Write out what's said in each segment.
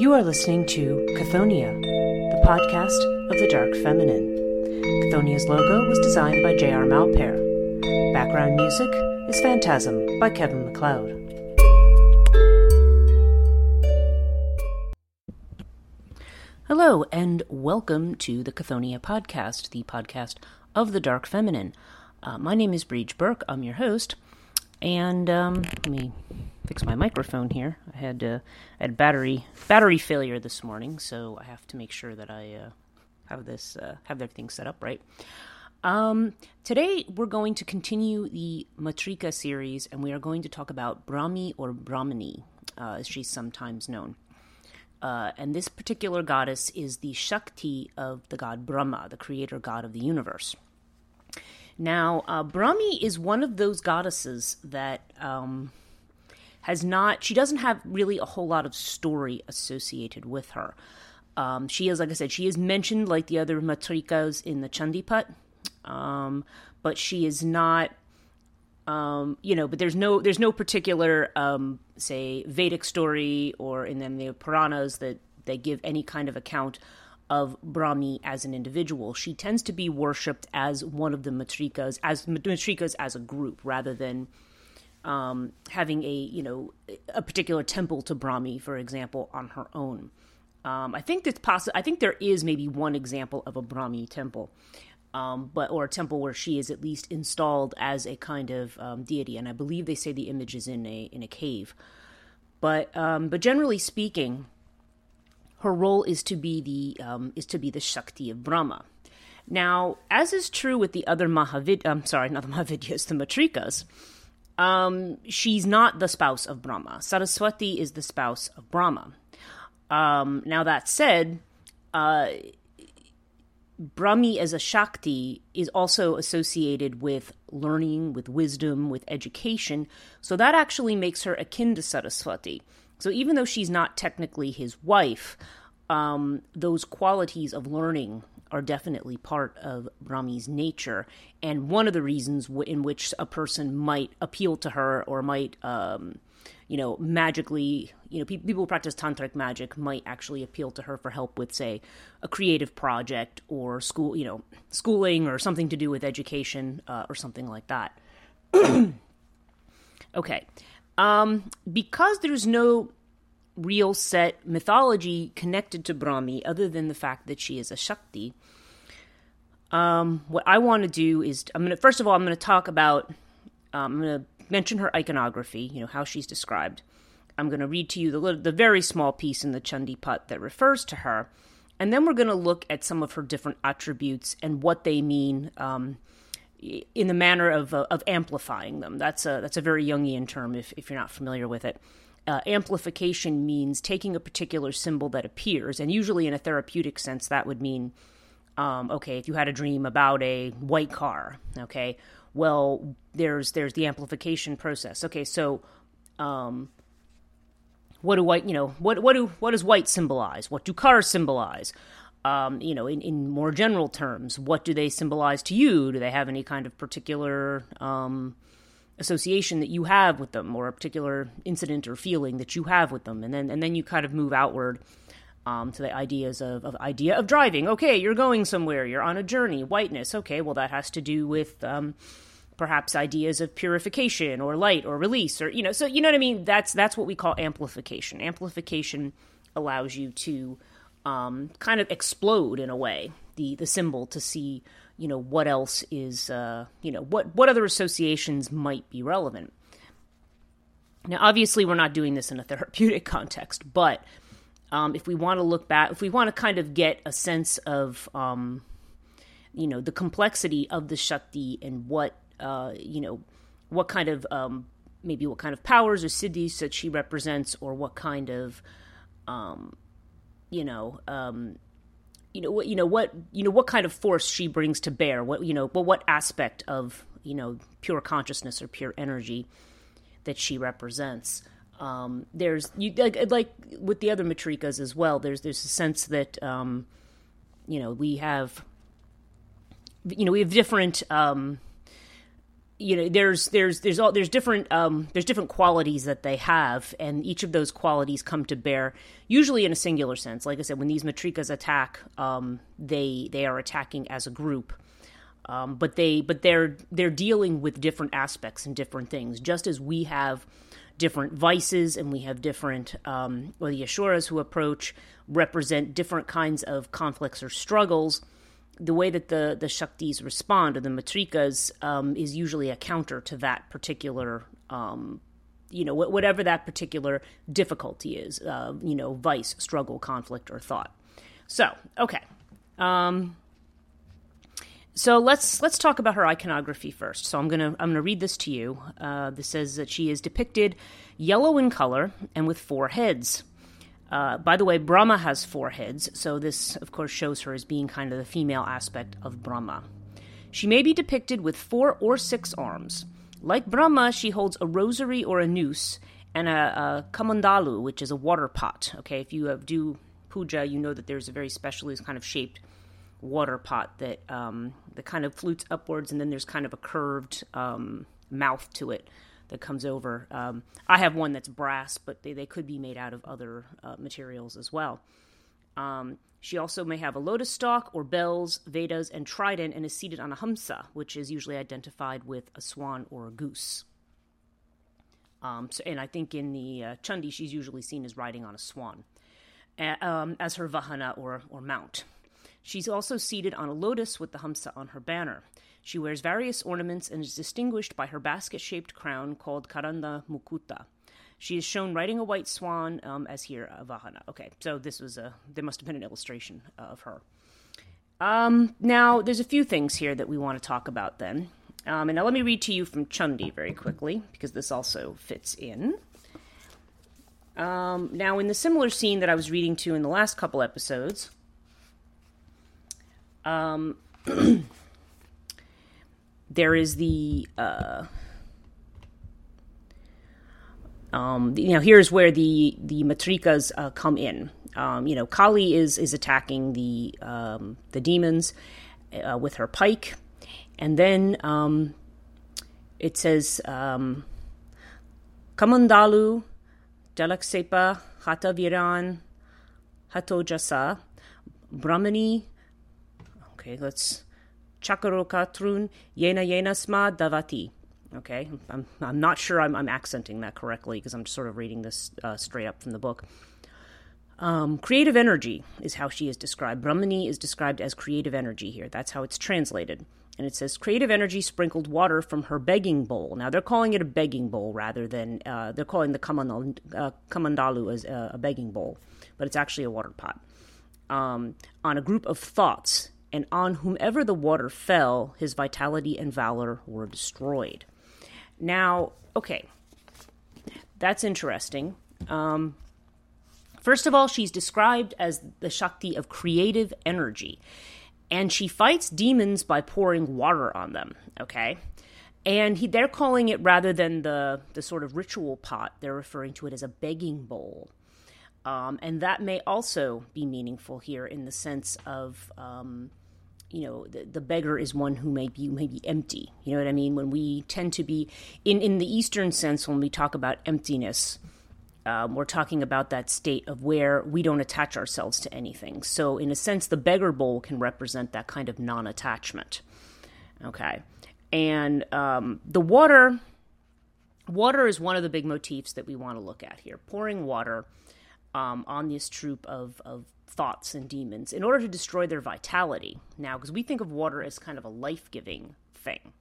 You are listening to Chthoniya, the podcast of the dark feminine. Chthoniya's logo was designed by J.R. Malpair. Background music is Phantasm by Kevin MacLeod. Hello, and welcome to the Chthoniya podcast, the podcast of the dark feminine. Uh, my name is Breege Burke. I'm your host. And um, let me fix my microphone here. I had uh, had battery battery failure this morning, so I have to make sure that I uh, have this uh, have everything set up right. Um, today we're going to continue the Matrika series, and we are going to talk about Brahmi or Brahmani, uh, as she's sometimes known. Uh, and this particular goddess is the Shakti of the god Brahma, the creator god of the universe. Now, uh, Brahmi is one of those goddesses that um, has not, she doesn't have really a whole lot of story associated with her. Um, she is, like I said, she is mentioned like the other Matrikas in the Chandipat, um, but she is not. Um, you know, but there's no there's no particular um, say Vedic story or in them the Puranas that they give any kind of account of Brahmi as an individual. She tends to be worshipped as one of the matrikas, as matrikas as a group, rather than um, having a you know a particular temple to Brahmi, for example, on her own. Um, I think it's possible. I think there is maybe one example of a Brahmi temple, um, but or a temple where she is at least installed as a kind of um, deity, and I believe they say the image is in a in a cave. But um, but generally speaking, her role is to be the um, is to be the Shakti of Brahma. Now, as is true with the other Mahavid, I'm sorry, not the Mahavidyas, the Matrikas, um, she's not the spouse of Brahma. Saraswati is the spouse of Brahma. Um, now, that said, uh, Brahmi as a Shakti is also associated with learning, with wisdom, with education. So that actually makes her akin to Saraswati. So even though she's not technically his wife, um, those qualities of learning are definitely part of Brahmi's nature, and one of the reasons w- in which a person might appeal to her or might, um, you know, magically, you know, pe- people who practice tantric magic might actually appeal to her for help with, say, a creative project or school, you know, schooling or something to do with education uh, or something like that. okay, um, because there's no real set mythology connected to Brahmi other than the fact that she is a Shakti. Um, what I want to do is I'm going to first of all I'm going to talk about um, I'm going to mention her iconography, you know how she's described. I'm going to read to you the the very small piece in the Chandipat that refers to her, and then we're going to look at some of her different attributes and what they mean um, in the manner of uh, of amplifying them. That's a that's a very Jungian term if if you're not familiar with it uh, amplification means taking a particular symbol that appears, and usually in a therapeutic sense, that would mean, um, okay, if you had a dream about a white car, okay, well, there's there's the amplification process. Okay, so, um, what do white, you know, what what do what does white symbolize? What do cars symbolize? Um, you know, in, in more general terms, what do they symbolize to you? Do they have any kind of particular um, association that you have with them or a particular incident or feeling that you have with them. And then and then you kind of move outward um, to the ideas of, of idea of driving. Okay you're going somewhere. You're on a journey. Whiteness. Okay well that has to do with um, perhaps ideas of purification or light or release or you know so you know what i mean? That's that's what we call amplification. Amplification allows you to um, kind of explode in a way the the symbol to see you know what else is uh, you know what what other associations might be relevant. Now obviously we're not doing this in a therapeutic context but um, if we want to look back if we want to kind of get a sense of um, you know the complexity of the shakti and what uh, you know what kind of um, maybe what kind of powers or siddhis that she represents or what kind of um, you know, um, you know what, you know what, you know what kind of force she brings to bear. What you know, but what aspect of you know pure consciousness or pure energy that she represents. Um, there's you like, like, with the other matrikas as well. There's there's a sense that um, you know we have you know we have different um, you know there's there's there's all there's different um, there's different qualities that they have and each of those qualities come to bear usually in a singular sense. Like i said when these matrikas attack um, they they are attacking as a group. Um, but they but they're they're dealing with different aspects and different things. Just as we have different vices and we have different um, or the ashuras who approach represent different kinds of conflicts or struggles the way that the the shaktis respond or the matrikas um, is usually a counter to that particular um, you know whatever that particular difficulty is uh, you know vice struggle conflict or thought so okay um, so let's let's talk about her iconography first. So I'm gonna I'm gonna read this to you. Uh, this says that she is depicted yellow in color and with four heads. Uh, by the way, Brahma has four heads, so this, of course, shows her as being kind of the female aspect of Brahma. She may be depicted with four or six arms. Like Brahma, she holds a rosary or a noose and a, a kamandalu, which is a water pot. Okay, if you do puja, you know that there's a very specially kind of shaped water pot that um, that kind of flutes upwards, and then there's kind of a curved um, mouth to it that comes over. Um, I have one that's brass, but they, they could be made out of other uh, materials as well. Um, she also may have a lotus stalk or bells, Vedas, and trident, and is seated on a hamsa, which is usually identified with a swan or a goose. Um, so, and I think in the uh, Chandi, she's usually seen as riding on a swan uh, as her vahana or, or mount. She's also seated on a lotus with the hamsa on her banner. She wears various ornaments and is distinguished by her basket shaped crown called Karanda Mukuta. She is shown riding a white swan, um, as here, uh, Vahana. Okay, so this was a, there must have been an illustration of her. Um, now, there's a few things here that we want to talk about then. Um, and now let me read to you from Chandi very quickly, because this also fits in. Um, now, in the similar scene that I was reading to in the last couple episodes, um, there is the uh, um, you know here's where the the matrikas uh, come in. Um, you know, Kali is is attacking the um, the demons uh, with her pike, and then um, it says um, Kamandalu, Dalaksepa, Hata Viran, Hatojasa, Brahmani. Okay, let's Chakarokatrun Yena Yenasma Davati. Okay, I'm, I'm not sure I'm, I'm accenting that correctly because I'm sort of reading this uh, straight up from the book. Um, creative energy is how she is described. Brahmani is described as creative energy here. That's how it's translated. And it says creative energy sprinkled water from her begging bowl. Now they're calling it a begging bowl rather than uh, they're calling the kamandalu, uh, kamandalu as a, a, begging bowl, but it's actually a water pot. Um, on a group of thoughts and on whomever the water fell, his vitality and valor were destroyed. Now, okay, that's interesting. Um, first of all, she's described as the Shakti of creative energy, and she fights demons by pouring water on them, okay? And he, they're calling it rather than the, the sort of ritual pot, they're referring to it as a begging bowl. Um, and that may also be meaningful here in the sense of um, you know the, the, beggar is one who may be may be empty. You know what i mean? When we tend to be in in the eastern sense when we talk about emptiness um, we're talking about that state of where we don't attach ourselves to anything. So in a sense the beggar bowl can represent that kind of non-attachment. Okay? And um, the water water is one of the big motifs that we want to look at here. Pouring water um, on this troop of, of thoughts and demons in order to destroy their vitality. Now, because we think of water as kind of a life giving thing.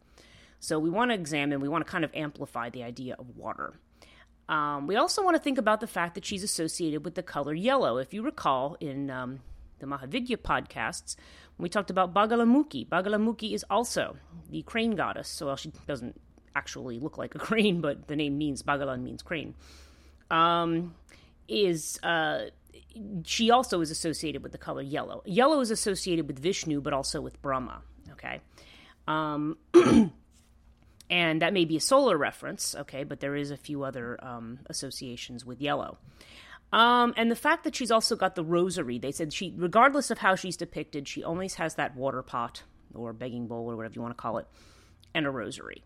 So we want to examine, we want to kind of amplify the idea of water. Um, we also want to think about the fact that she's associated with the color yellow. If you recall in um, the Mahavidya podcasts, we talked about Bagalamukhi, Bagalamukhi is also the crane goddess. So well, she doesn't actually look like a crane, but the name means Bagalan means crane. Um, is uh, she also is associated with the color yellow. Yellow is associated with Vishnu, but also with Brahma. Okay. Um, and that may be a solar reference, okay, but there is a few other um, associations with yellow. Um, and the fact that she's also got the rosary, they said she, regardless of how she's depicted, she always has that water pot or begging bowl or whatever you want to call it, and a rosary,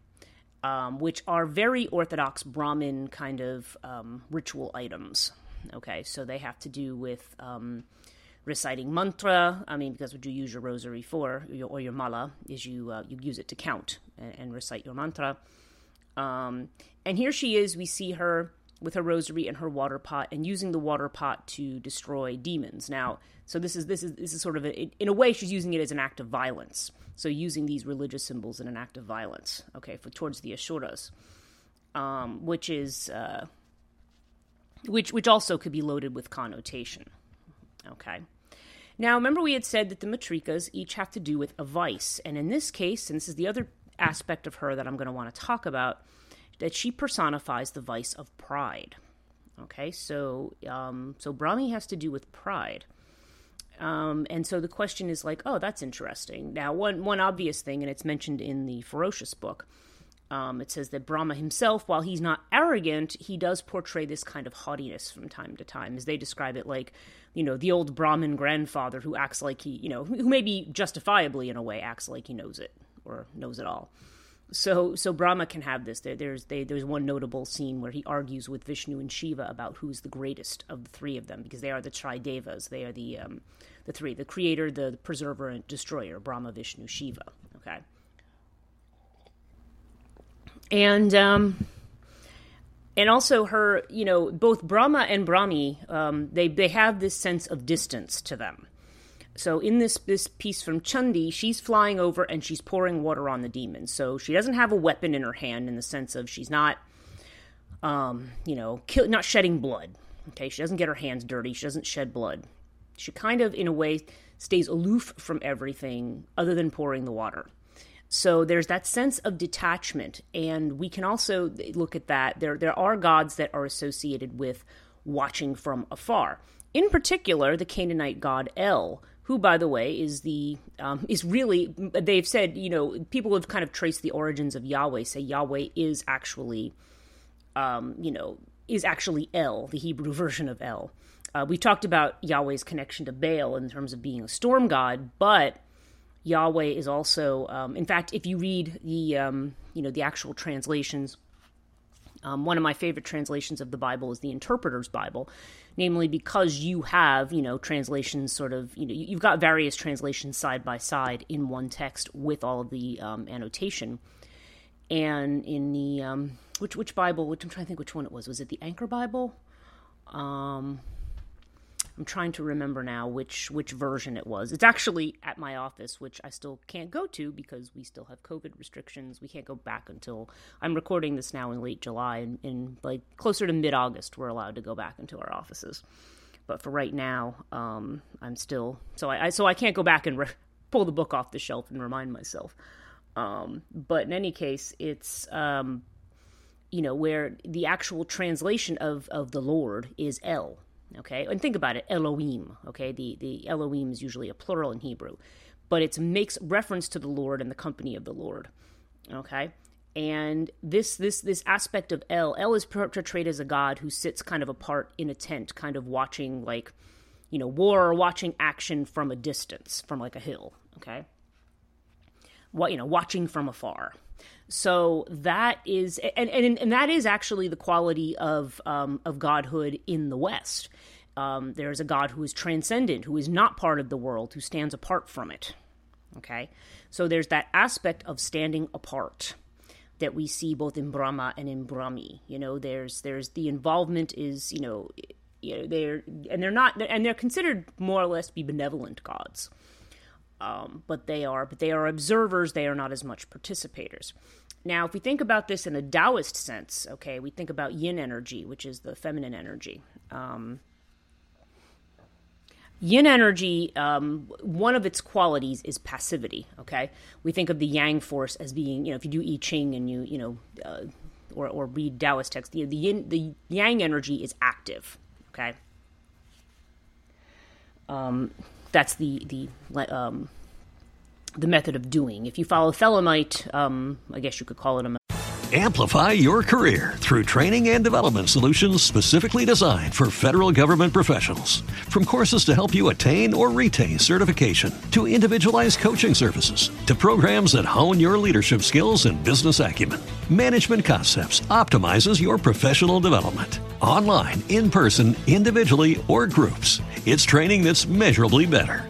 um, which are very orthodox Brahmin kind of um, ritual items. Okay, so they have to do with um, reciting mantra. I mean, because what you use your rosary for, or your mala, is you uh, you use it to count and, and recite your mantra. Um, and here she is. We see her with her rosary and her water pot, and using the water pot to destroy demons. Now, so this is this is this is sort of a, in a way she's using it as an act of violence. So using these religious symbols in an act of violence. Okay, for towards the Asuras, um, which is. Uh, which which also could be loaded with connotation. Okay. Now, remember we had said that the matrikas each have to do with a vice, and in this case, and this is the other aspect of her that I'm going to want to talk about, that she personifies the vice of pride. Okay, so um, so Brahmi has to do with pride. Um, and so the question is like, oh, that's interesting. Now, one one obvious thing, and it's mentioned in the Ferocious book, um, it says that Brahma himself, while he's not arrogant, he does portray this kind of haughtiness from time to time, as they describe it like, you know, the old Brahmin grandfather who acts like he, you know, who maybe justifiably in a way acts like he knows it or knows it all. So, so Brahma can have this. There, there's they, there's one notable scene where he argues with Vishnu and Shiva about who's the greatest of the three of them because they are the Tridevas. They are the um, the three: the creator, the preserver, and destroyer. Brahma, Vishnu, Shiva. Okay and um, and also her, you know, both Brahma and Brahmi, um, they they have this sense of distance to them. So in this this piece from Chandi, she's flying over and she's pouring water on the demons. So she doesn't have a weapon in her hand in the sense of she's not, um, you know, kill, not shedding blood. Okay, she doesn't get her hands dirty. She doesn't shed blood. She kind of, in a way, stays aloof from everything other than pouring the water. So there's that sense of detachment, and we can also look at that. There, there are gods that are associated with watching from afar. In particular, the Canaanite god El, who, by the way, is the um, is really they've said you know people have kind of traced the origins of Yahweh. Say Yahweh is actually, um, you know, is actually El, the Hebrew version of El. Uh, we talked about Yahweh's connection to Baal in terms of being a storm god, but Yahweh is also, um, in fact, if you read the um, you know the actual translations, um, one of my favorite translations of the Bible is the Interpreter's Bible, namely because you have you know translations sort of you know you've got various translations side by side in one text with all of the um, annotation, and in the um, which which Bible, which I'm trying to think which one it was, was it the Anchor Bible? I'm trying to remember now which which version it was. It's actually at my office, which I still can't go to because we still have COVID restrictions. We can't go back until I'm recording this now in late July, and like closer to mid August, we're allowed to go back into our offices. But for right now, um, I'm still so I, I, so I can't go back and re- pull the book off the shelf and remind myself. Um, but in any case, it's um, you know where the actual translation of of the Lord is El okay? And think about it elohim okay? The the elohim is usually a plural in hebrew but it makes reference to the lord and the company of the lord okay? And this this this aspect of el el is portrayed as a god who sits kind of apart in a tent kind of watching like you know war or watching action from a distance from like a hill okay? What you know watching from afar so that is, and, and, and that is actually the quality of, um, of godhood in the West. Um, there is a God who is transcendent, who is not part of the world, who stands apart from it. Okay? So there's that aspect of standing apart that we see both in Brahma and in Brahmi. You know, there's there's the involvement is, you know, you know, they're and they're not and they're considered more or less be benevolent gods. Um, but they are but they are observers, they are not as much participators. Now, if we think about this in a Taoist sense, okay, we think about yin energy, which is the feminine energy. Um, yin energy, um, one of its qualities is passivity. Okay, we think of the yang force as being, you know, if you do I Ching and you, you know, uh, or, or read Taoist text, the, the yin, the yang energy is active. Okay, Um, that's the the um, the method of doing. If you follow Thelemite, um, I guess you could call it a Amplify your career through training and development solutions specifically designed for federal government professionals. From courses to help you attain or retain certification, to individualized coaching services, to programs that hone your leadership skills and business acumen, Management Concepts optimizes your professional development. Online, in person, individually, or groups, it's training that's measurably better.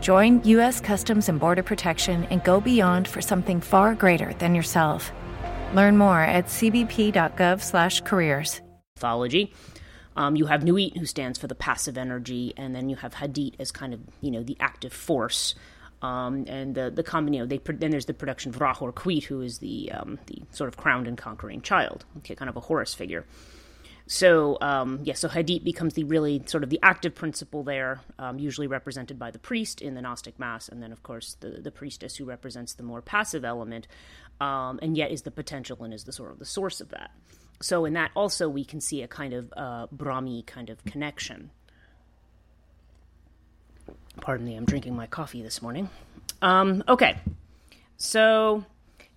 Join U.S. Customs and Border Protection and go beyond for something far greater than yourself. Learn more at cbp.gov/careers mythology. Um, you have Nuit, who stands for the passive energy, and then you have Hadit as kind of you know the active force. Um, and the the common, you know, they then there's the production of Ra-Hoor-Khuit, who is the um, the sort of crowned and conquering child, okay, kind of a Horus figure. So um, yeah, so Hadit becomes the really sort of the active principle there, um, usually represented by the priest in the Gnostic Mass, and then of course the the priestess who represents the more passive element, um, and yet is the potential and is the sort of the source of that so in that also we can see a kind of uh, Brahmi kind of connection. Pardon me, I'm drinking my coffee this morning. Um, okay, so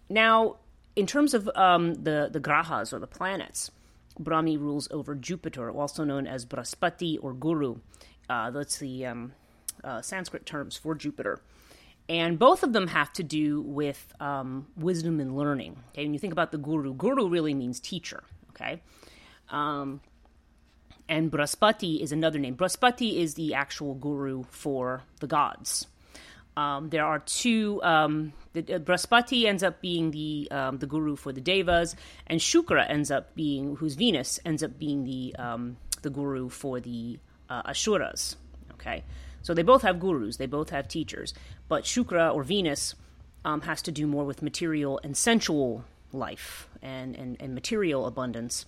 now in terms of um, the the grahas or the planets, Brahmi rules over Jupiter, also known as Brahaspati or Guru. Uh, that's the um, uh, Sanskrit terms for Jupiter and both of them have to do with um, wisdom and learning. Okay, when you think about the guru, guru really means teacher. Okay, um, and Brahaspati is another name. Brahaspati is the actual guru for the gods. Um, there are two. Um, the, uh, Brahaspati ends up being the um, the guru for the devas, and Shukra ends up being, who's Venus, ends up being the um, the guru for the uh, Asuras. Okay, so they both have gurus, they both have teachers, but Shukra or Venus um, has to do more with material and sensual life and, and, and material abundance.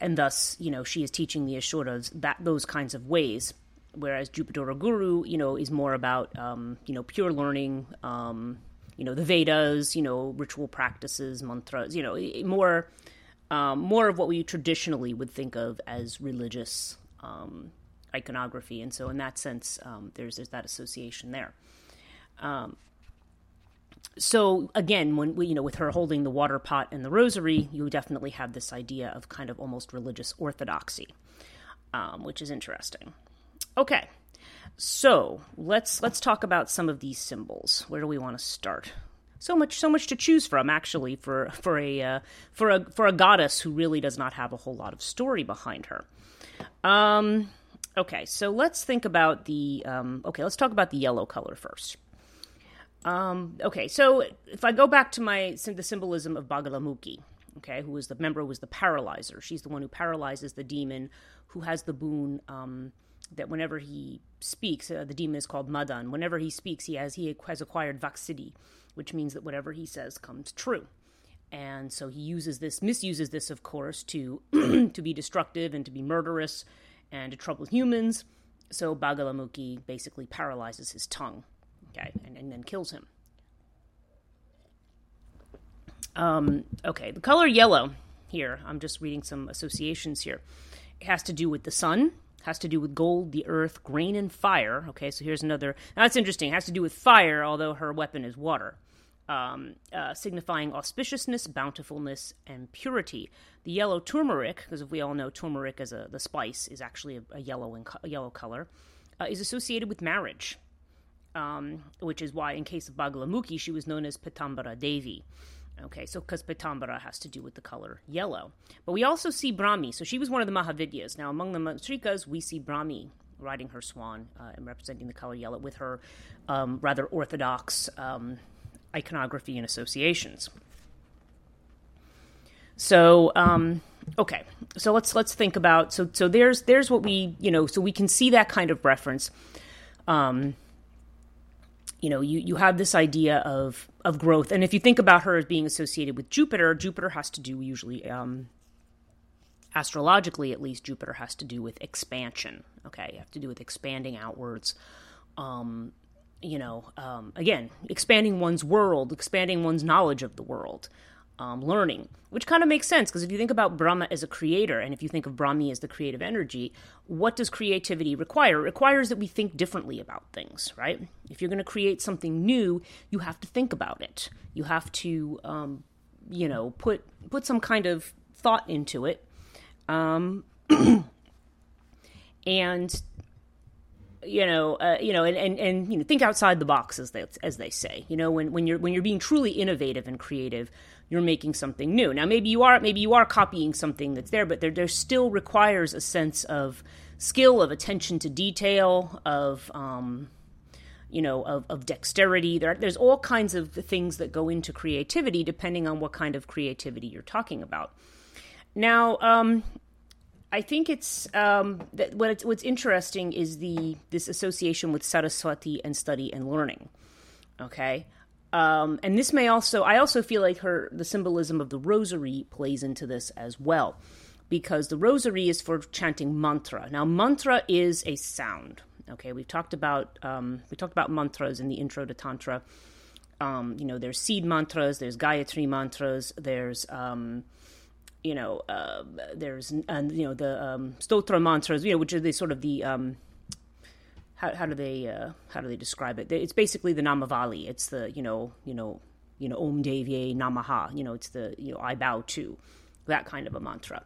And thus, you know, she is teaching the Asuras that those kinds of ways. Whereas Jupiter Guru, you know, is more about, um, you know, pure learning, um, you know, the Vedas, you know, ritual practices, mantras, you know, more, um, more of what we traditionally would think of as religious um, iconography, and so in that sense, um, there's there's that association there. Um, so again, when we, you know, with her holding the water pot and the rosary, you definitely have this idea of kind of almost religious orthodoxy, which is interesting. Okay, so let's let's talk about some of these symbols. Where do we want to start? So much, so much to choose from, actually, for for a uh, for a for a goddess who really does not have a whole lot of story behind her. Um, Okay, so let's think about the. Um, okay, let's talk about the yellow color first. Um, okay, so if I go back to my the symbolism of Bagalamukhi, okay, who is the member who is the paralyzer. She's the one who paralyzes the demon, who has the boon um, that whenever he speaks, uh, the demon is called Madan. Whenever he speaks, he has he has acquired vak siddhi, which means that whatever he says comes true. And so he uses this, misuses this, of course, to to be destructive and to be murderous and to trouble humans. So Bagalamukhi basically paralyzes his tongue, okay, and, and then kills him. Um, okay, the color yellow here, I'm just reading some associations here. It has to do with the sun, has to do with gold, the earth, grain, and fire. Okay, so here's another. Now that's interesting. It has to do with fire, although her weapon is water um, uh, signifying auspiciousness, bountifulness, and purity. The yellow turmeric, because if we all know turmeric as a the spice is actually a, a yellow and co- yellow color, uh, is associated with marriage, um, which is why in case of Bagalamukhi she was known as Pitambara Devi. Okay, so because Pitambara has to do with the color yellow. But we also see Brahmi. So she was one of the Mahavidyas. Now, among the Mantrikas, we see Brahmi riding her swan uh, and representing the color yellow with her um, rather orthodox um, iconography and associations. So, um, okay, so let's let's think about so so there's there's what we you know so we can see that kind of reference. Um, you know, you, you have this idea of of growth, and if you think about her as being associated with Jupiter, Jupiter has to do usually, um, astrologically at least, Jupiter has to do with expansion. Okay, you have to do with expanding outwards. Um, you know, um, again, expanding one's world, expanding one's knowledge of the world um, learning, which kind of makes sense because if you think about Brahma as a creator and if you think of Brahmi as the creative energy, what does creativity require? It requires that we think differently about things, right? If you're going to create something new, you have to think about it. You have to, um, you know, put put some kind of thought into it, um, and you know, uh, you know, and, and, and you know, think outside the box, as they as they say. You know, when, when you're when you're being truly innovative and creative, you're making something new. Now, maybe you are maybe you are copying something that's there, but there there still requires a sense of skill, of attention to detail, of um, you know, of, of dexterity. There, there's all kinds of things that go into creativity, depending on what kind of creativity you're talking about. Now, um, I think it's um, that what what's interesting is the this association with Saraswati and study and learning. Okay, um, and this may also, I also feel like her, the symbolism of the rosary plays into this as well, because the rosary is for chanting mantra. Now, mantra is a sound. Okay, we've talked about um, we talked about mantras in the intro to tantra. Um, you know, there's seed mantras, there's Gayatri mantras, there's um, you know, uh, there's and you know the um, stotra mantras, you know, which are the sort of the um, how, how do they uh, how do they describe it? It's basically the Namavali. It's the you know you know you know Om Devye Namaha. You know it's the you know I bow to that kind of a mantra.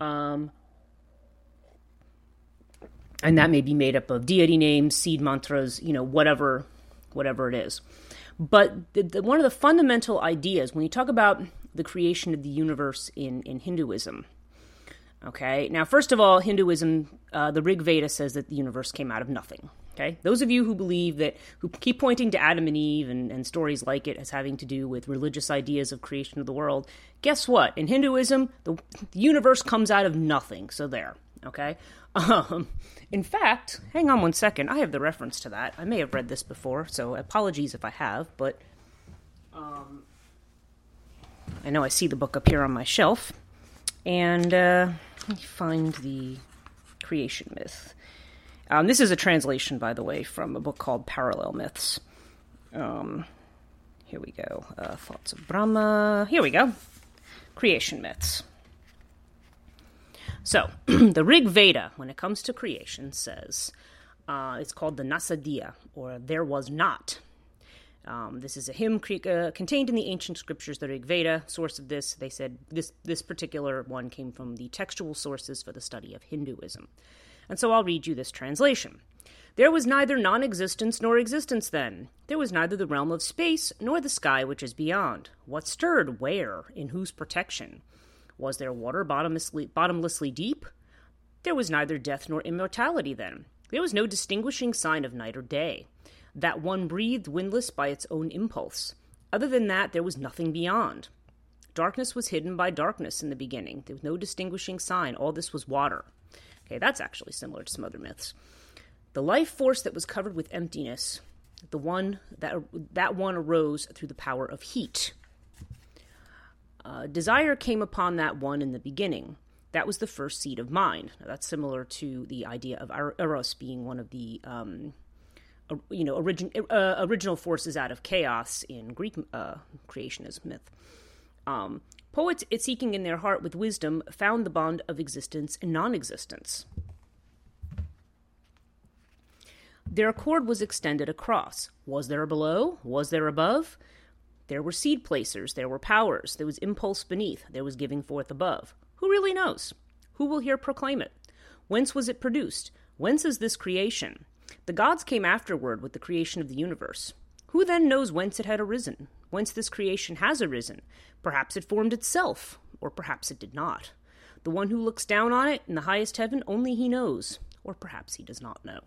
Um, and that may be made up of deity names, seed mantras, you know, whatever, whatever it is. But the, the, one of the fundamental ideas when you talk about the creation of the universe in in Hinduism, Okay, now, first of all, Hinduism, uh, the Rig Veda says that the universe came out of nothing. Okay, those of you who believe that, who keep pointing to Adam and Eve and, and stories like it as having to do with religious ideas of creation of the world, guess what? In Hinduism, the, the universe comes out of nothing. So there. Okay. Um, in fact, hang on one second. I have the reference to that. I may have read this before, so apologies if I have, but um, I know I see the book up here on my shelf. And uh, let me find the creation myth. Um, this is a translation, by the way, from a book called Parallel Myths. Um, here we go. Uh, thoughts of Brahma. Here we go. Creation myths. So, the Rig Veda, when it comes to creation, says uh, it's called the Nasadiya, or there was not. Um, this is a hymn cre- uh, contained in the ancient scriptures, the Rig Veda. Source of this, they said this this particular one came from the textual sources for the study of Hinduism. And so I'll read you this translation. There was neither non existence nor existence then. There was neither the realm of space nor the sky which is beyond. What stirred where? In whose protection? Was there water bottomlessly, bottomlessly deep? There was neither death nor immortality then. There was no distinguishing sign of night or day that one breathed windless by its own impulse. Other than that, there was nothing beyond. Darkness was hidden by darkness in the beginning. There was no distinguishing sign. All this was water. Okay, that's actually similar to some other myths. The life force that was covered with emptiness, the one that that one arose through the power of heat. Uh, desire came upon that one in the beginning. That was the first seed of mind. Now, that's similar to the idea of eros being one of the um, you know, origin, uh, original forces out of chaos in Greek uh, creationism myth. Um, poets, seeking in their heart with wisdom, found the bond of existence and non existence. Their cord was extended across. Was there a below? Was there above? There were seed placers, there were powers, there was impulse beneath, there was giving forth above. Who really knows? Who will here proclaim it? Whence was it produced? Whence is this creation? The gods came afterward with the creation of the universe. Who then knows whence it had arisen? Whence this creation has arisen? Perhaps it formed itself, or perhaps it did not. The one who looks down on it in the highest heaven, only he knows, or perhaps he does not know.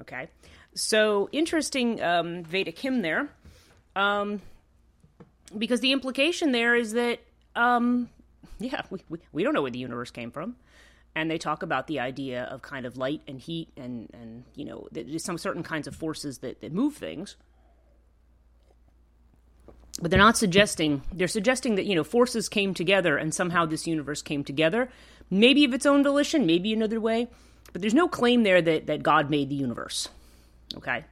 Okay, so interesting um, Vedic hymn there, um, because the implication there is that, um, yeah, we, we, we don't know where the universe came from and they talk about the idea of kind of light and heat and and you know some certain kinds of forces that, that move things. But they're not suggesting they're suggesting that you know forces came together and somehow this universe came together maybe of its own volition maybe another way but there's no claim there that, that god made the universe okay?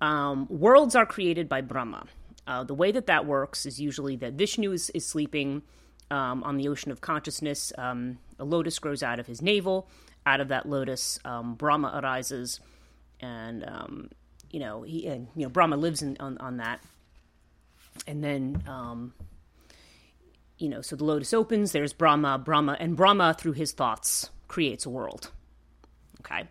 Um, worlds are created by brahma. Uh, the way that that works is usually that vishnu is, is sleeping um, on the ocean of consciousness um, a lotus grows out of his navel. Out of that lotus um, brahma arises and um, you know he and you know brahma lives in, on, on that. And then um, you know so the lotus opens there's brahma brahma and brahma through his thoughts creates a world. Okay?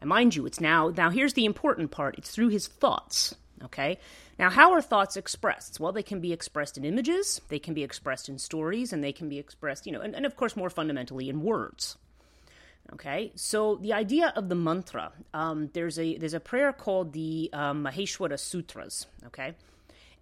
And mind you it's now now here's the important part. It's through his thoughts okay now how are thoughts expressed well they can be expressed in images they can be expressed in stories and they can be expressed you know and, and of course more fundamentally in words Okay, so the idea of the mantra, um, there's a there's a prayer called the um, Maheshwara Sutras. Okay,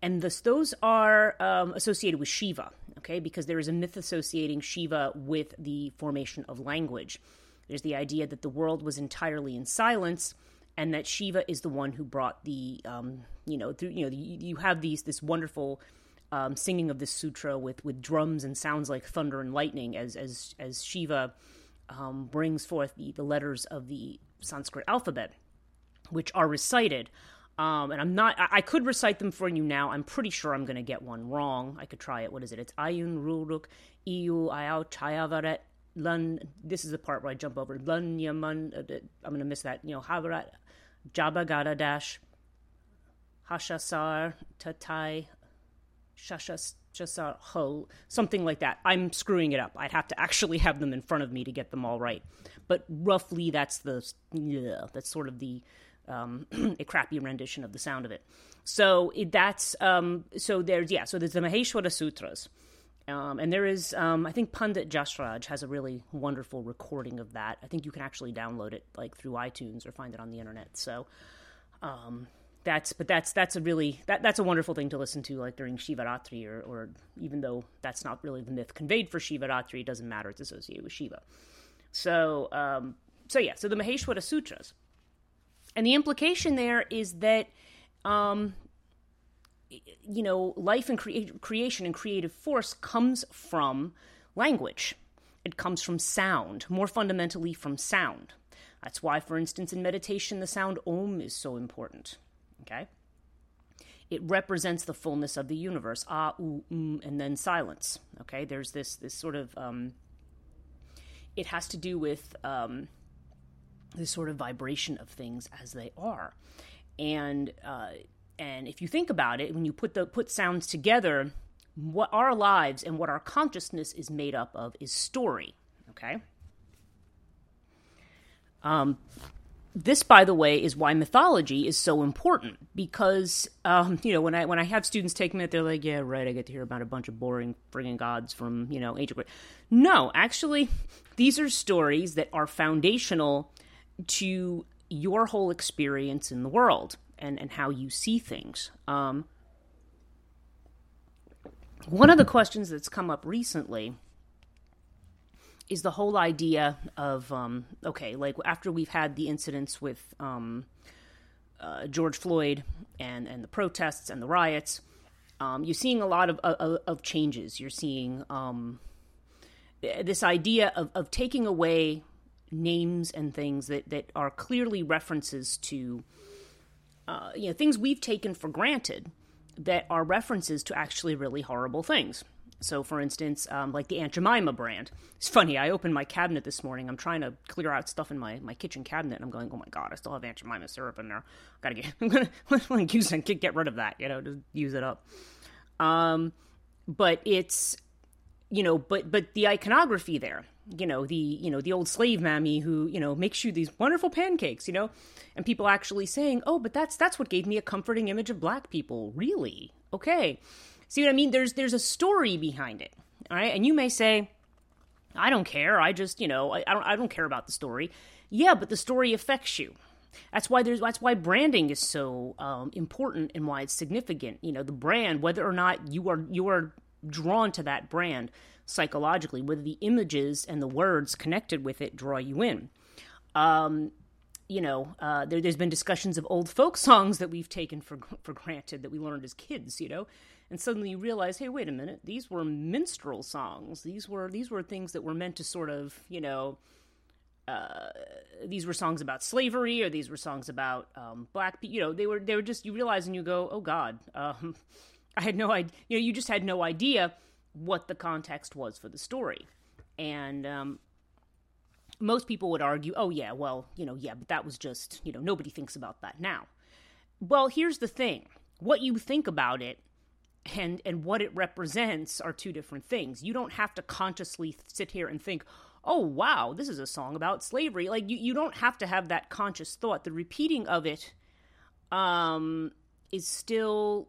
and this, those are um, associated with Shiva. Okay, because there is a myth associating Shiva with the formation of language. There's the idea that the world was entirely in silence, and that Shiva is the one who brought the um, you know through you know you have these this wonderful. Um, singing of this sutra with, with drums and sounds like thunder and lightning as as as Shiva um, brings forth the, the letters of the Sanskrit alphabet, which are recited. Um, and I'm not, I, I, could recite them for you now. I'm pretty sure I'm going to get one wrong. I could try it. What is it? It's Ayun Ruruk Iu Ayau Chayavaret Lun. This is the part where I jump over. Lun Yaman. Uh, I'm going to miss that. You know, Havarat Jabagada Dash Hashasar Tatai Shashas Jasar Ho, something like that. I'm screwing it up. I'd have to actually have them in front of me to get them all right. But roughly, that's the yeah, that's sort of the um, a crappy rendition of the sound of it. So it, that's um, so there's yeah. So there's the Maheshwara Sutras. Um, and there is, um, I think Pandit Jasraj has a really wonderful recording of that. I think you can actually download it like through iTunes or find it on the internet. So, um, that's but that's that's a really that that's a wonderful thing to listen to like during Shivaratri or or even though that's not really the myth conveyed for Shivaratri, it doesn't matter. It's associated with Shiva. So um, so yeah, so the Maheshwara Sutras, and the implication there is that. You know, life and crea- creation and creative force comes from language. It comes from sound, more fundamentally from sound. That's why, for instance, in meditation, the sound om is so important. Okay? It represents the fullness of the universe. Ah, ooh, mm, and then silence. Okay? There's this this sort of um, it has to do with um, this sort of vibration of things as they are, and uh, and if you think about it, when you put the put sounds together, what our lives and what our consciousness is made up of is story. Okay. Um, this, by the way, is why mythology is so important because um, you know when I when I have students take me, they're like, "Yeah, right. I get to hear about a bunch of boring frigging gods from you know ancient." No, actually, these are stories that are foundational to your whole experience in the world and and how you see things. Um, one of the questions that's come up recently is the whole idea of um, okay, like after we've had the incidents with um, uh, George Floyd and and the protests and the riots, um, you're seeing a lot of of, of changes. You're seeing um, this idea of of taking away names and things that that are clearly references to uh, you know things we've taken for granted that are references to actually really horrible things. So, for instance, um, like the Aunt Jemima brand. It's funny. I opened my cabinet this morning. I'm trying to clear out stuff in my, my kitchen cabinet, and I'm going, "Oh my god, I still have Aunt Jemima syrup in there. I Gotta get. I'm gonna, I'm gonna it. Get rid of that. You know, just use it up." Um, but it's, you know, but but the iconography there. You know, the you know the old slave mammy who you know makes you these wonderful pancakes. You know, and people actually saying, "Oh, but that's that's what gave me a comforting image of black people." Really? Okay See what I mean? There's there's a story behind it. All right, and you may say, I don't care. I just you know I, I don't I don't care about the story. Yeah, but the story affects you. That's why there's that's why branding is so um, important and why it's significant. You know, the brand, whether or not you are you are drawn to that brand psychologically, whether the images and the words connected with it draw you in. Um, you know, uh, there, has been discussions of old folk songs that we've taken for for granted that we learned as kids, you know, and suddenly you realize, hey, wait a minute, these were minstrel songs. These were these were things that were meant to sort of, you know, uh, these were songs about slavery or these were songs about um, black people. You know, they were they were just you realize and you go, oh God, um, I had no idea. You know, you just had no idea what the context was for the story, and um, most people would argue, oh, yeah, well, you know, yeah, but that was just, you know, nobody thinks about that now. Well, here's the thing what you think about it and and what it represents are two different things. You don't have to consciously sit here and think, "Oh, wow, this is a song about slavery." Like you you don't have to have that conscious thought. The repeating of it um is still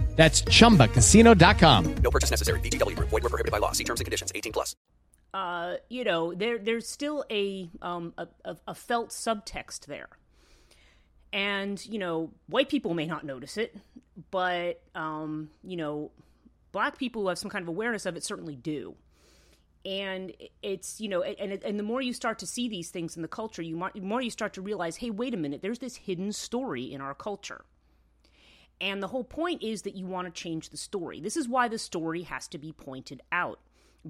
That's chumbacasino.com. No purchase necessary. VGW Group. Void were prohibited by law. See terms and conditions. 18 plus. Uh, you know, there there's still a um a, a, a felt subtext there. And, you know, white people may not notice it, but um, you know, black people who have some kind of awareness of it certainly do and it's you know and and the more you start to see these things in the culture you the more you start to realize hey wait a minute there's this hidden story in our culture and the whole point is that you want to change the story this is why the story has to be pointed out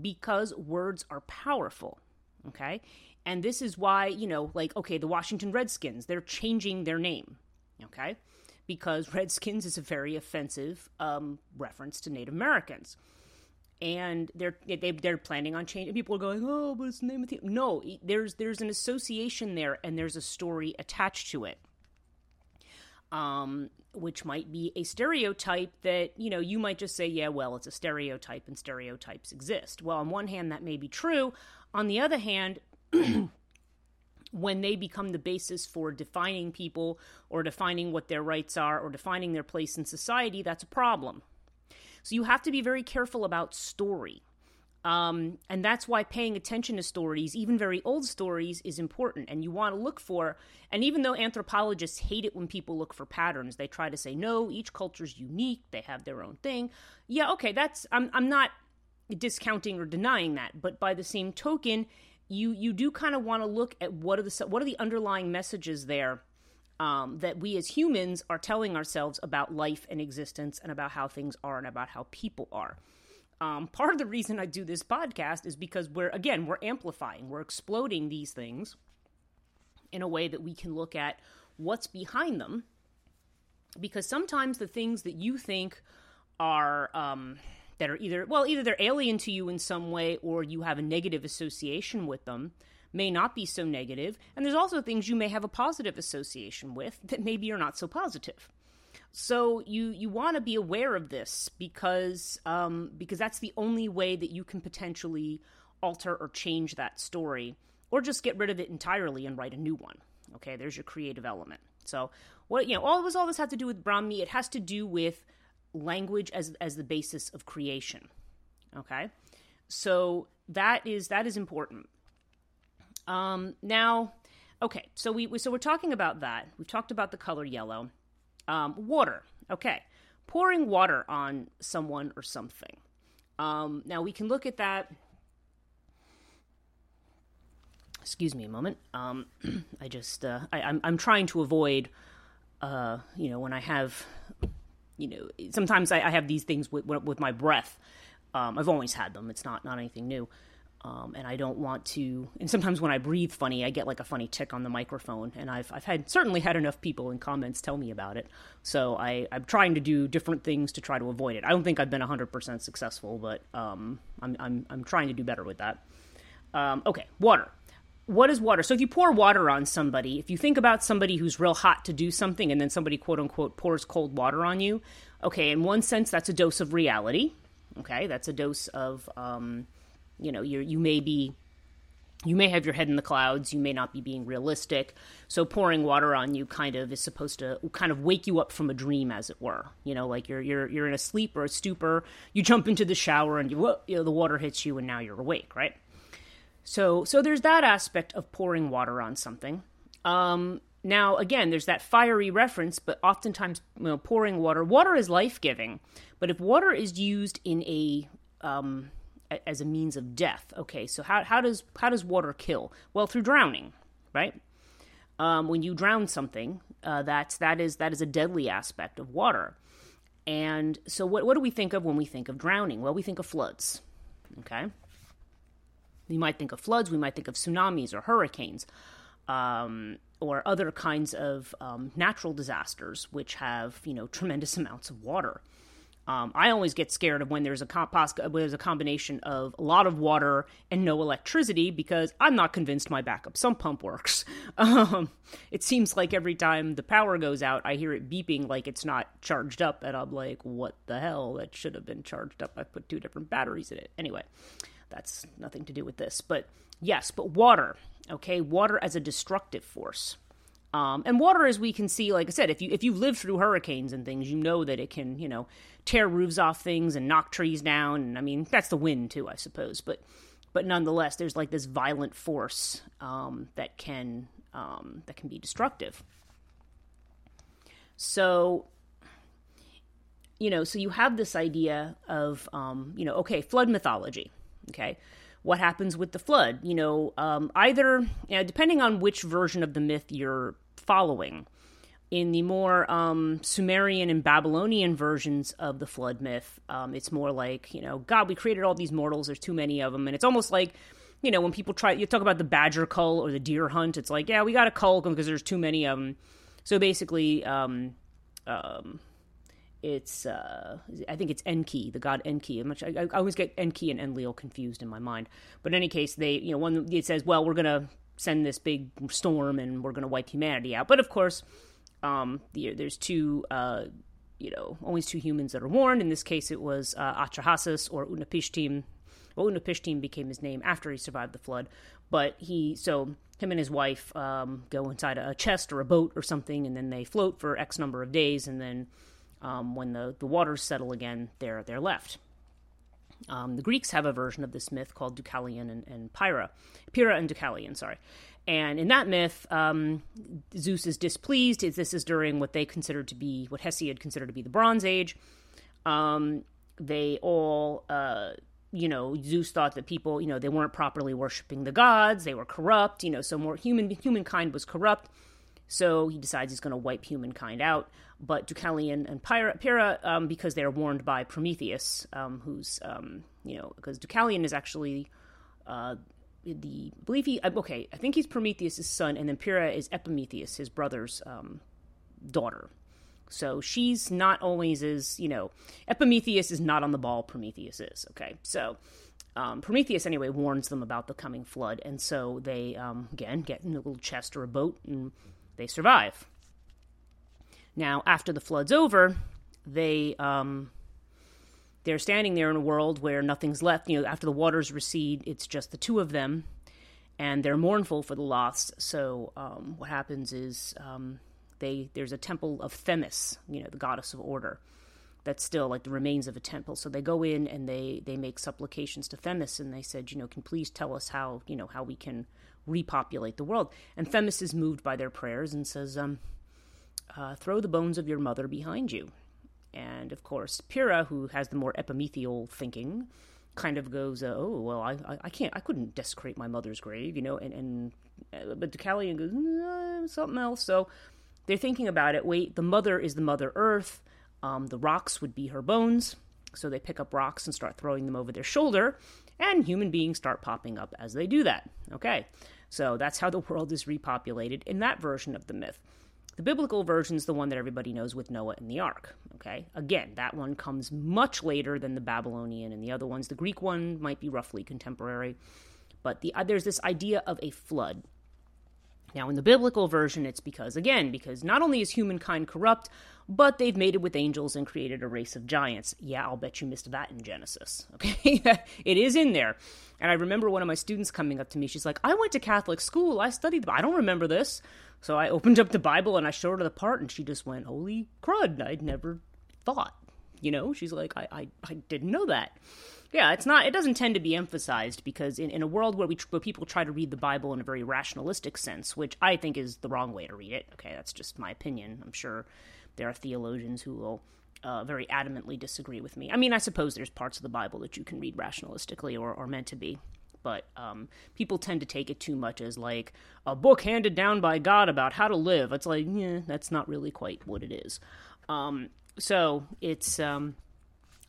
because words are powerful okay and this is why you know like okay the washington redskins they're changing their name okay because redskins is a very offensive um, reference to native americans and they're they, they're planning on changing. People are going, oh, but it's the name of the no. There's there's an association there, and there's a story attached to it, um, which might be a stereotype that you know you might just say, yeah, well, it's a stereotype, and stereotypes exist. Well, on one hand, that may be true. On the other hand. when they become the basis for defining people or defining what their rights are or defining their place in society, that's a problem. So you have to be very careful about story. Um, and that's why paying attention to stories, even very old stories, is important. And you want to look for, and even though anthropologists hate it when people look for patterns, they try to say, no, each culture is unique, they have their own thing. Yeah, okay, that's, I'm, I'm not discounting or denying that. But by the same token, you, you do kind of want to look at what are the, what are the underlying messages there um, that we as humans are telling ourselves about life and existence and about how things are and about how people are. Um, part of the reason I do this podcast is because we're, again, we're amplifying, we're exploding these things in a way that we can look at what's behind them. Because sometimes the things that you think are, um, that are either, well, either they're alien to you in some way or you have a negative association with them may not be so negative, and there's also things you may have a positive association with that maybe are not so positive. So you you want to be aware of this because um, because that's the only way that you can potentially alter or change that story, or just get rid of it entirely and write a new one. Okay, there's your creative element. So what you know, all this all this has to do with Brahmi. It has to do with language as as the basis of creation. Okay, so that is that is important. Um, now, okay, so we, we, so we're talking about that. We've talked about the color yellow. Um, water. Okay, pouring water on someone or something. Um, now we can look at that. Excuse me a moment. Um, I just uh, I, I'm I'm trying to avoid, uh, you know, when I have, you know, sometimes I, I have these things with with my breath. Um, I've always had them. It's not not anything new. Um, and I don't want to. And sometimes when I breathe funny, I get like a funny tick on the microphone. And I've I've had certainly had enough people in comments tell me about it. So I I'm trying to do different things to try to avoid it. I don't think I've been 100% successful, but um, I'm I'm I'm trying to do better with that. Um, okay, water. What is water? So if you pour water on somebody, if you think about somebody who's real hot to do something, and then somebody quote unquote pours cold water on you, okay, in one sense that's a dose of reality. Okay, that's a dose of um, you know, you you may be you may have your head in the clouds, you may not be being realistic. So pouring water on you kind of is supposed to kind of wake you up from a dream as it were. You know, like you're you're you're in a sleep or a stupor, you jump into the shower and you, you know the water hits you and now you're awake, right? So so there's that aspect of pouring water on something. Um now again, there's that fiery reference, but oftentimes you know pouring water, water is life-giving. But if water is used in a um as a means of death. Okay, so how, how does how does water kill? Well, through drowning, right? Um, when you drown something, uh, that's that is that is a deadly aspect of water. And so, what what do we think of when we think of drowning? Well, we think of floods. Okay, we might think of floods. We might think of tsunamis or hurricanes. Um, or other kinds of um, natural disasters, which have you know tremendous amounts of water. Um, I always get scared of when there's a when there's a combination of a lot of water and no electricity because I'm not convinced my backup sump pump works. Um, it seems like every time the power goes out, I hear it beeping like it's not charged up, and I'm like, "What the hell? That should have been charged up. I put two different batteries in it." Anyway, that's nothing to do with this, but yes, but water. Okay, water as a destructive force. Um, and water, as we can see, like I said, if you if you've lived through hurricanes and things, you know that it can, you know, tear roofs off things and knock trees down. And I mean, that's the wind too, I suppose. But but nonetheless, there's like this violent force um, that can um, that can be destructive. So you know, so you have this idea of um, you know, okay, flood mythology. Okay, what happens with the flood? You know, um, either you know, depending on which version of the myth you're following in the more um, Sumerian and Babylonian versions of the flood myth, um, it's more like, you know, God, we created all these mortals, there's too many of them. And it's almost like, you know, when people try, you talk about the badger cull or the deer hunt, it's like, yeah, we got to cull them because there's too many of them. So basically, um, um, it's, uh, I think it's Enki, the god Enki. I'm much, I, I always get Enki and Enlil confused in my mind. But in any case, they, you know, one, it says, well, we're going to send this big storm and we're going to wipe humanity out. But of course, um, the, there's two, uh, you know, always two humans that are warned. In this case, it was uh, Atrahasis or Utnapishtim. Well, Utnapishtim became his name after he survived the flood, but he so him and his wife um, go inside a chest or a boat or something, and then they float for X number of days, and then um, when the the waters settle again, they're they're left. Um, the Greeks have a version of this myth called Deucalion and, and Pyrrha, and Deucalion, sorry. And in that myth, um, Zeus is displeased. This is during what they considered to be, what Hesiod considered to be the Bronze Age. Um, they all, uh, you know, Zeus thought that people, you know, they weren't properly worshiping the gods. They were corrupt, you know, so more human humankind was corrupt. So he decides he's going to wipe humankind out. But Deucalion and Pyrrha um, because they're warned by Prometheus, um, who's, um, you know, because Deucalion is actually uh, the I believe he uh, okay I think he's Prometheus' son and then Pyrrha is Epimetheus his brother's um, daughter. So she's not always as you know Epimetheus is not on the ball Prometheus is okay? So um, Prometheus anyway warns them about the coming flood and so they um, again get in a little chest or a boat and they survive. Now after the flood's over they um, they're standing there in a world where nothing's left. You know, after the waters recede, it's just the two of them, and they're mournful for the loss. So um, what happens is um, they there's a temple of Themis, you know, the goddess of order, that's still like the remains of a temple. So they go in and they they make supplications to Themis, and they said, you know, can please tell us how you know how we can repopulate the world. And Themis is moved by their prayers and says, um, uh, throw the bones of your mother behind you. And of course, Pyrrha, who has the more epimetheal thinking, kind of goes, uh, "Oh well, I, I, I can't, I couldn't desecrate my mother's grave, you know." And and uh, but Deucalion goes, nah, "Something else." So they're thinking about it. Wait, the mother is the Mother Earth. Um, the rocks would be her bones. So they pick up rocks and start throwing them over their shoulder, and human beings start popping up as they do that. Okay, so that's how the world is repopulated in that version of the myth. The biblical version is the one that everybody knows with Noah and the ark. Okay, again, that one comes much later than the Babylonian and the other ones. The Greek one might be roughly contemporary, but the, uh, there's this idea of a flood. Now, in the biblical version, it's because, again, because not only is humankind corrupt, but they've mated with angels and created a race of giants. Yeah, I'll bet you missed that in Genesis. Okay, it is in there. And I remember one of my students coming up to me. She's like, I went to Catholic school. I studied, I don't remember this. So I opened up the Bible and I showed her the part, and she just went, Holy crud, I'd never thought. You know, she's like, I, I, I didn't know that. Yeah, it's not. It doesn't tend to be emphasized because in, in a world where we where people try to read the Bible in a very rationalistic sense, which I think is the wrong way to read it. Okay, that's just my opinion. I'm sure there are theologians who will uh, very adamantly disagree with me. I mean, I suppose there's parts of the Bible that you can read rationalistically or, or meant to be, but um, people tend to take it too much as like a book handed down by God about how to live. It's like, yeah, that's not really quite what it is. Um, so it's um,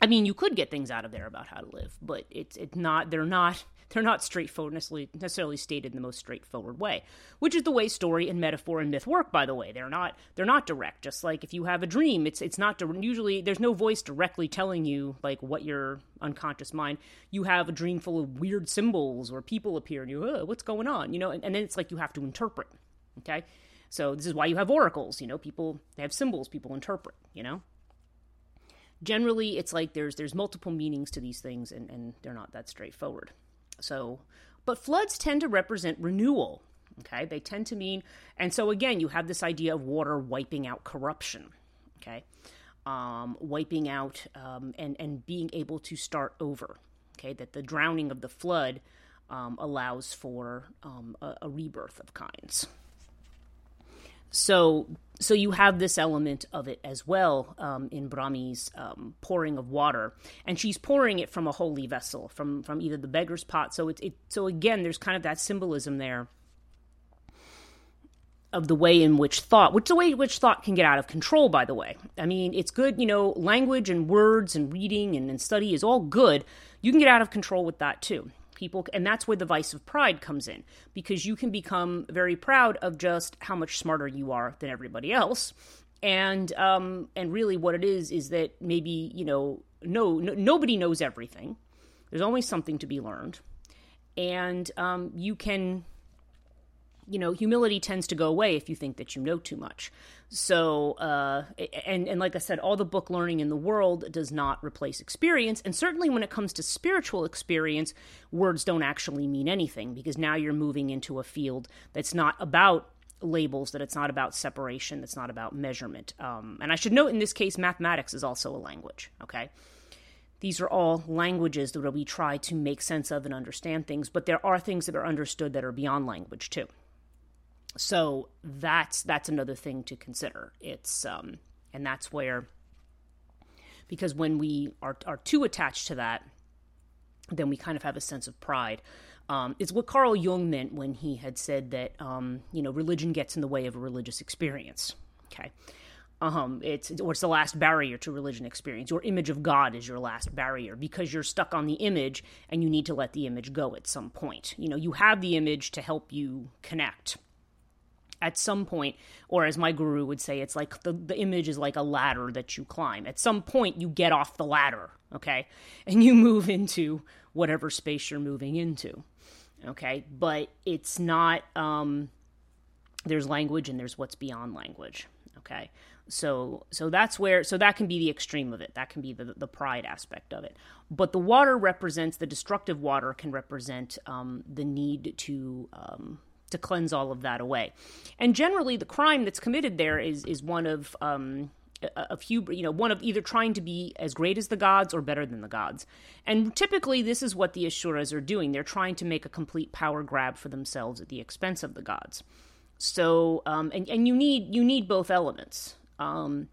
I mean, you could get things out of there about how to live, but it's it's not. They're not. They're not straightforward necessarily stated in the most straightforward way, which is the way story and metaphor and myth work. By the way, they're not. They're not direct. Just like if you have a dream, it's it's not usually there's no voice directly telling you like what your unconscious mind. You have a dream full of weird symbols or people appear and you, oh, what's going on? You know, and, and then it's like you have to interpret. Okay, so this is why you have oracles. You know, people they have symbols. People interpret. You know generally it's like there's there's multiple meanings to these things and, and they're not that straightforward so but floods tend to represent renewal okay? They tend to mean and so again you have this idea of water wiping out corruption okay? Um, wiping out um, and and being able to start over okay? That the drowning of the flood um, allows for um, a, a rebirth of kinds so so you have this element of it as well um, in Brahmi's um, pouring of water, and she's pouring it from a holy vessel, from from either the beggar's pot. So it's it, so again, there's kind of that symbolism there of the way in which thought, which the way in which thought can get out of control. By the way, I mean it's good, you know, language and words and reading and, and study is all good. You can get out of control with that too people and that's where the vice of pride comes in because you can become very proud of just how much smarter you are than everybody else. And um and really what it is is that maybe you know no, no nobody knows everything. There's always something to be learned. And um you can you know, humility tends to go away if you think that you know too much. So, uh, and and like I said, all the book learning in the world does not replace experience, and certainly when it comes to spiritual experience, words don't actually mean anything because now you're moving into a field that's not about labels, that it's not about separation, that's not about measurement. Um, and I should note in this case, mathematics is also a language. Okay. These are all languages that we try to make sense of and understand things, but there are things that are understood that are beyond language too so that's that's another thing to consider it's um and that's where because when we are are too attached to that then we kind of have a sense of pride um, it's what Carl Jung meant when he had said that um, you know religion gets in the way of a religious experience. Okay, um, it's or it's the last barrier to religion experience. Your image of God is your last barrier because you're stuck on the image and you need to let the image go at some point. You know you have the image to help you connect at some point, or as my guru would say, it's like the, the image is like a ladder that you climb. At some point, you get off the ladder, okay? And you move into whatever space you're moving into, okay? But it's not, um, there's language and there's what's beyond language, okay? So, so that's where, so that can be the extreme of it. That can be the, the pride aspect of it. But the water represents, the destructive water can represent um, the need to, um, to cleanse all of that away. And generally, the crime that's committed there is is one of um, a few, you know, one of either trying to be as great as the gods or better than the gods. And typically, this is what the Asuras are doing. They're trying to make a complete power grab for themselves at the expense of the gods. So, um, and and you need you need both elements. Um,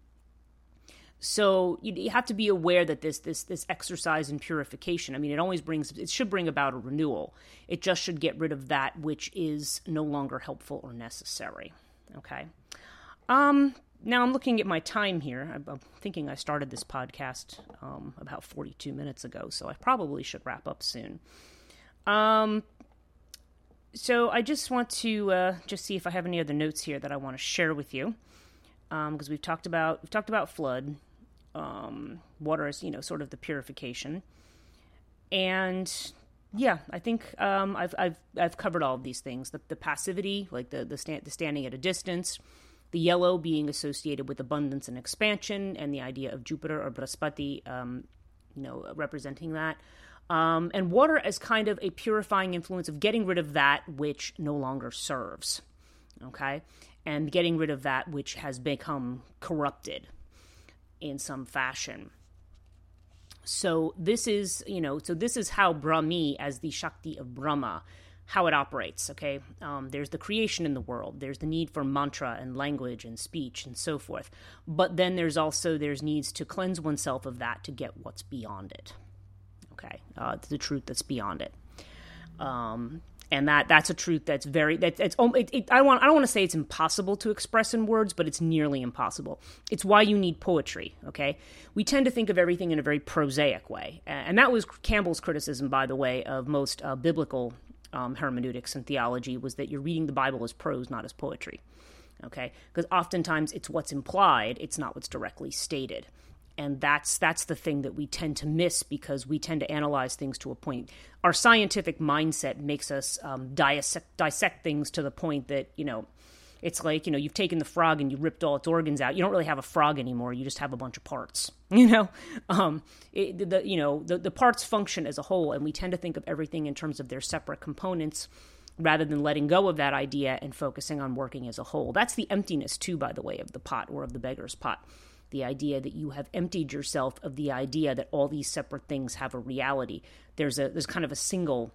so you, have to be aware that this this this exercise in purification. I mean, it always brings it should bring about a renewal. It just should get rid of that which is no longer helpful or necessary. Okay. Um, now I'm looking at my time here. I'm, I'm thinking I started this podcast um, about 42 minutes ago, so I probably should wrap up soon. Um, so I just want to uh, just see if I have any other notes here that I want to share with you, because um, we've talked about we've talked about flood, um, water is you know sort of the purification, and yeah, I think um, I've I've I've covered all of these things. The, the passivity, like the the, the standing at a distance, the yellow being associated with abundance and expansion, and the idea of Jupiter or Brihaspati, um, you know, representing that. Um, and water as kind of a purifying influence of getting rid of that which no longer serves, okay, and getting rid of that which has become corrupted in some fashion. So this is, you know, so this is how Brahmi, as the Shakti of Brahma, how it operates. Okay, um, there's the creation in the world. There's the need for mantra and language and speech and so forth. But then there's also there's needs to cleanse oneself of that to get what's beyond it. Okay, uh, the truth that's beyond it. Um, and that that's a truth that's very that it's it, it, I want I don't want to say it's impossible to express in words, but it's nearly impossible. It's why you need poetry. Okay, we tend to think of everything in a very prosaic way, and that was Campbell's criticism, by the way, of most uh, biblical um, hermeneutics and theology was that you're reading the Bible as prose, not as poetry. Okay, because oftentimes it's what's implied, it's not what's directly stated and that's that's the thing that we tend to miss because we tend to analyze things to a point. Our scientific mindset makes us um, dissect, dissect things to the point that you know it's like you know you've taken the frog and you ripped all its organs out. You don't really have a frog anymore. You just have a bunch of parts. You know, um, it, the you know the the parts function as a whole, and we tend to think of everything in terms of their separate components rather than letting go of that idea and focusing on working as a whole. That's the emptiness too, by the way, of the pot or of the beggar's pot the idea that you have emptied yourself of the idea that all these separate things have a reality. There's a there's kind of a single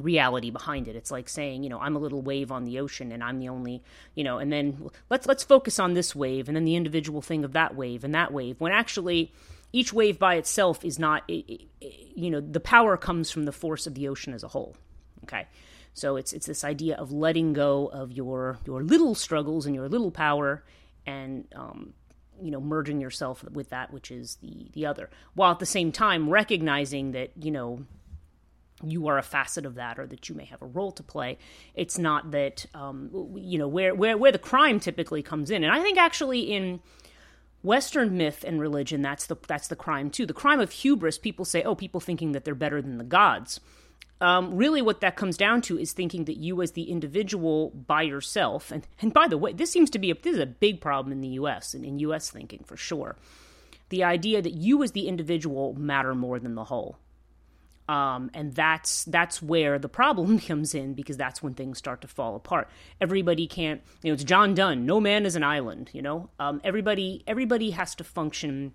reality behind it. It's like saying, you know, I'm a little wave on the ocean and I'm the only, you know, and then let's let's focus on this wave and then the individual thing of that wave and that wave when actually each wave by itself is not you know, the power comes from the force of the ocean as a whole. Okay? So it's it's this idea of letting go of your your little struggles and your little power and um, you know merging yourself with that which is the the other while at the same time recognizing that you know you are a facet of that or that you may have a role to play. It's not that um, you know where where where the crime typically comes in. And i think actually in western myth and religion that's the that's the crime too. The crime of hubris people say oh people thinking that they're better than the gods um, really, what that comes down to is thinking that you, as the individual, by yourself, and and by the way, this seems to be a, this is a big problem in the U.S. and in U.S. thinking for sure. The idea that you, as the individual, matter more than the whole, um, and that's that's where the problem comes in because that's when things start to fall apart. Everybody can't, you know, it's John Donne. No man is an island. You know, um, everybody everybody has to function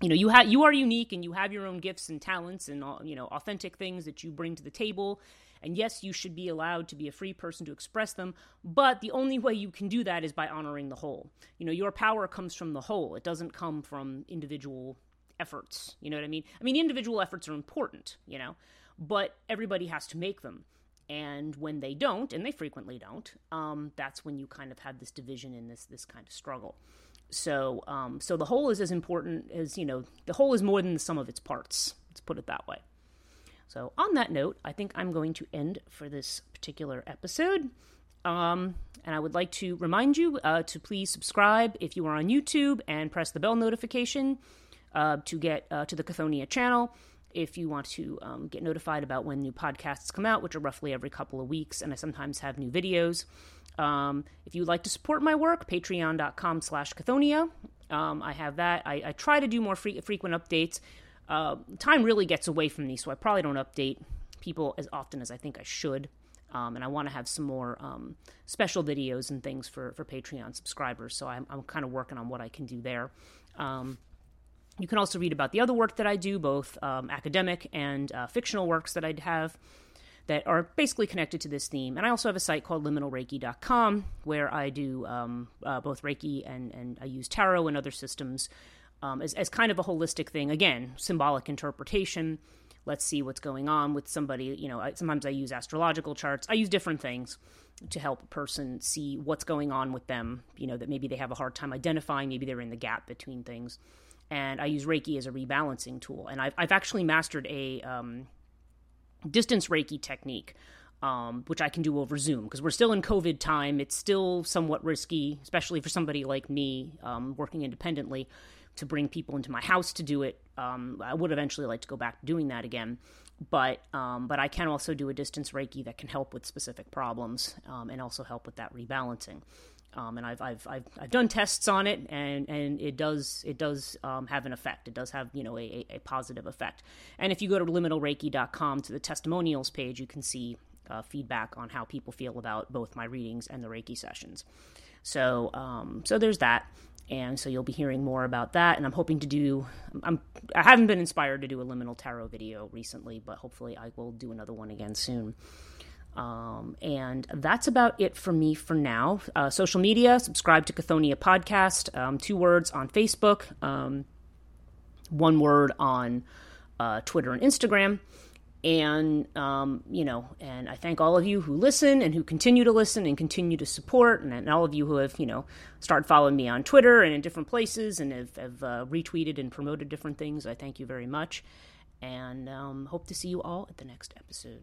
you know you have you are unique and you have your own gifts and talents and you know authentic things that you bring to the table. And yes you should be allowed to be a free person to express them but the only way you can do that is by honoring the whole. You know your power comes from the whole. It doesn't come from individual efforts. You know what i mean? I mean individual efforts are important you know but everybody has to make them. And when they don't and they frequently don't um, that's when you kind of have this division in this this kind of struggle so, um, so the whole is as important as you know. The whole is more than the sum of its parts. Let's put it that way. So, on that note, I think I'm going to end for this particular episode. Um, and I would like to remind you uh, to please subscribe if you are on YouTube and press the bell notification uh, to get uh, to the Cathonia channel. If you want to um, get notified about when new podcasts come out, which are roughly every couple of weeks, and I sometimes have new videos. Um, if you'd like to support my work, patreon.com slash Cathonia. Um, I have that. I, I, try to do more free, frequent updates. Uh, time really gets away from me, so I probably don't update people as often as I think I should. Um, and I want to have some more um, special videos and things for, for Patreon subscribers. So I'm, I'm kind of working on what I can do there. Um, you can also read about the other work that I do, both um, academic and uh, fictional works that I have that are basically connected to this theme. And I also have a site called liminalreiki.com where I do um, uh, both Reiki and, and I use tarot and other systems um, as, as kind of a holistic thing. Again, symbolic interpretation, let's see what's going on with somebody. You know, sometimes I use astrological charts. I use different things to help a person see what's going on with them. You know, that maybe they have a hard time identifying. Maybe they're in the gap between things. And I use Reiki as a rebalancing tool. And I've, I've actually mastered a um, distance Reiki technique. Um, which I can do over Zoom because we're still in COVID time. It's still somewhat risky, especially for somebody like me um, working independently to bring people into my house to do it. Um, I would eventually like to go back to doing that again, but um, but I can also do a distance Reiki that can help with specific problems um, and also help with that rebalancing. Um, and I've, I've, I've, I've done tests on it, and, and it does it does um, have an effect. It does have you know a, a positive effect. And if you go to liminalreiki.com to the testimonials page, you can see uh, feedback on how people feel about both my readings and the Reiki sessions. So um, so there's that and so you'll be hearing more about that and i'm hoping to do i'm i haven't been inspired to do a liminal tarot video recently but hopefully i will do another one again soon um, and that's about it for me for now. Uh, social media subscribe to Cathonia podcast um, two words on facebook um, one word on uh, twitter and instagram. And um, you know and i thank all of you who listen and who continue to listen and continue to support and, and all of you who have you know started following me on twitter and in different places and have, have uh, retweeted and promoted different things. I thank you very much. And um, hope to see you all at the next episode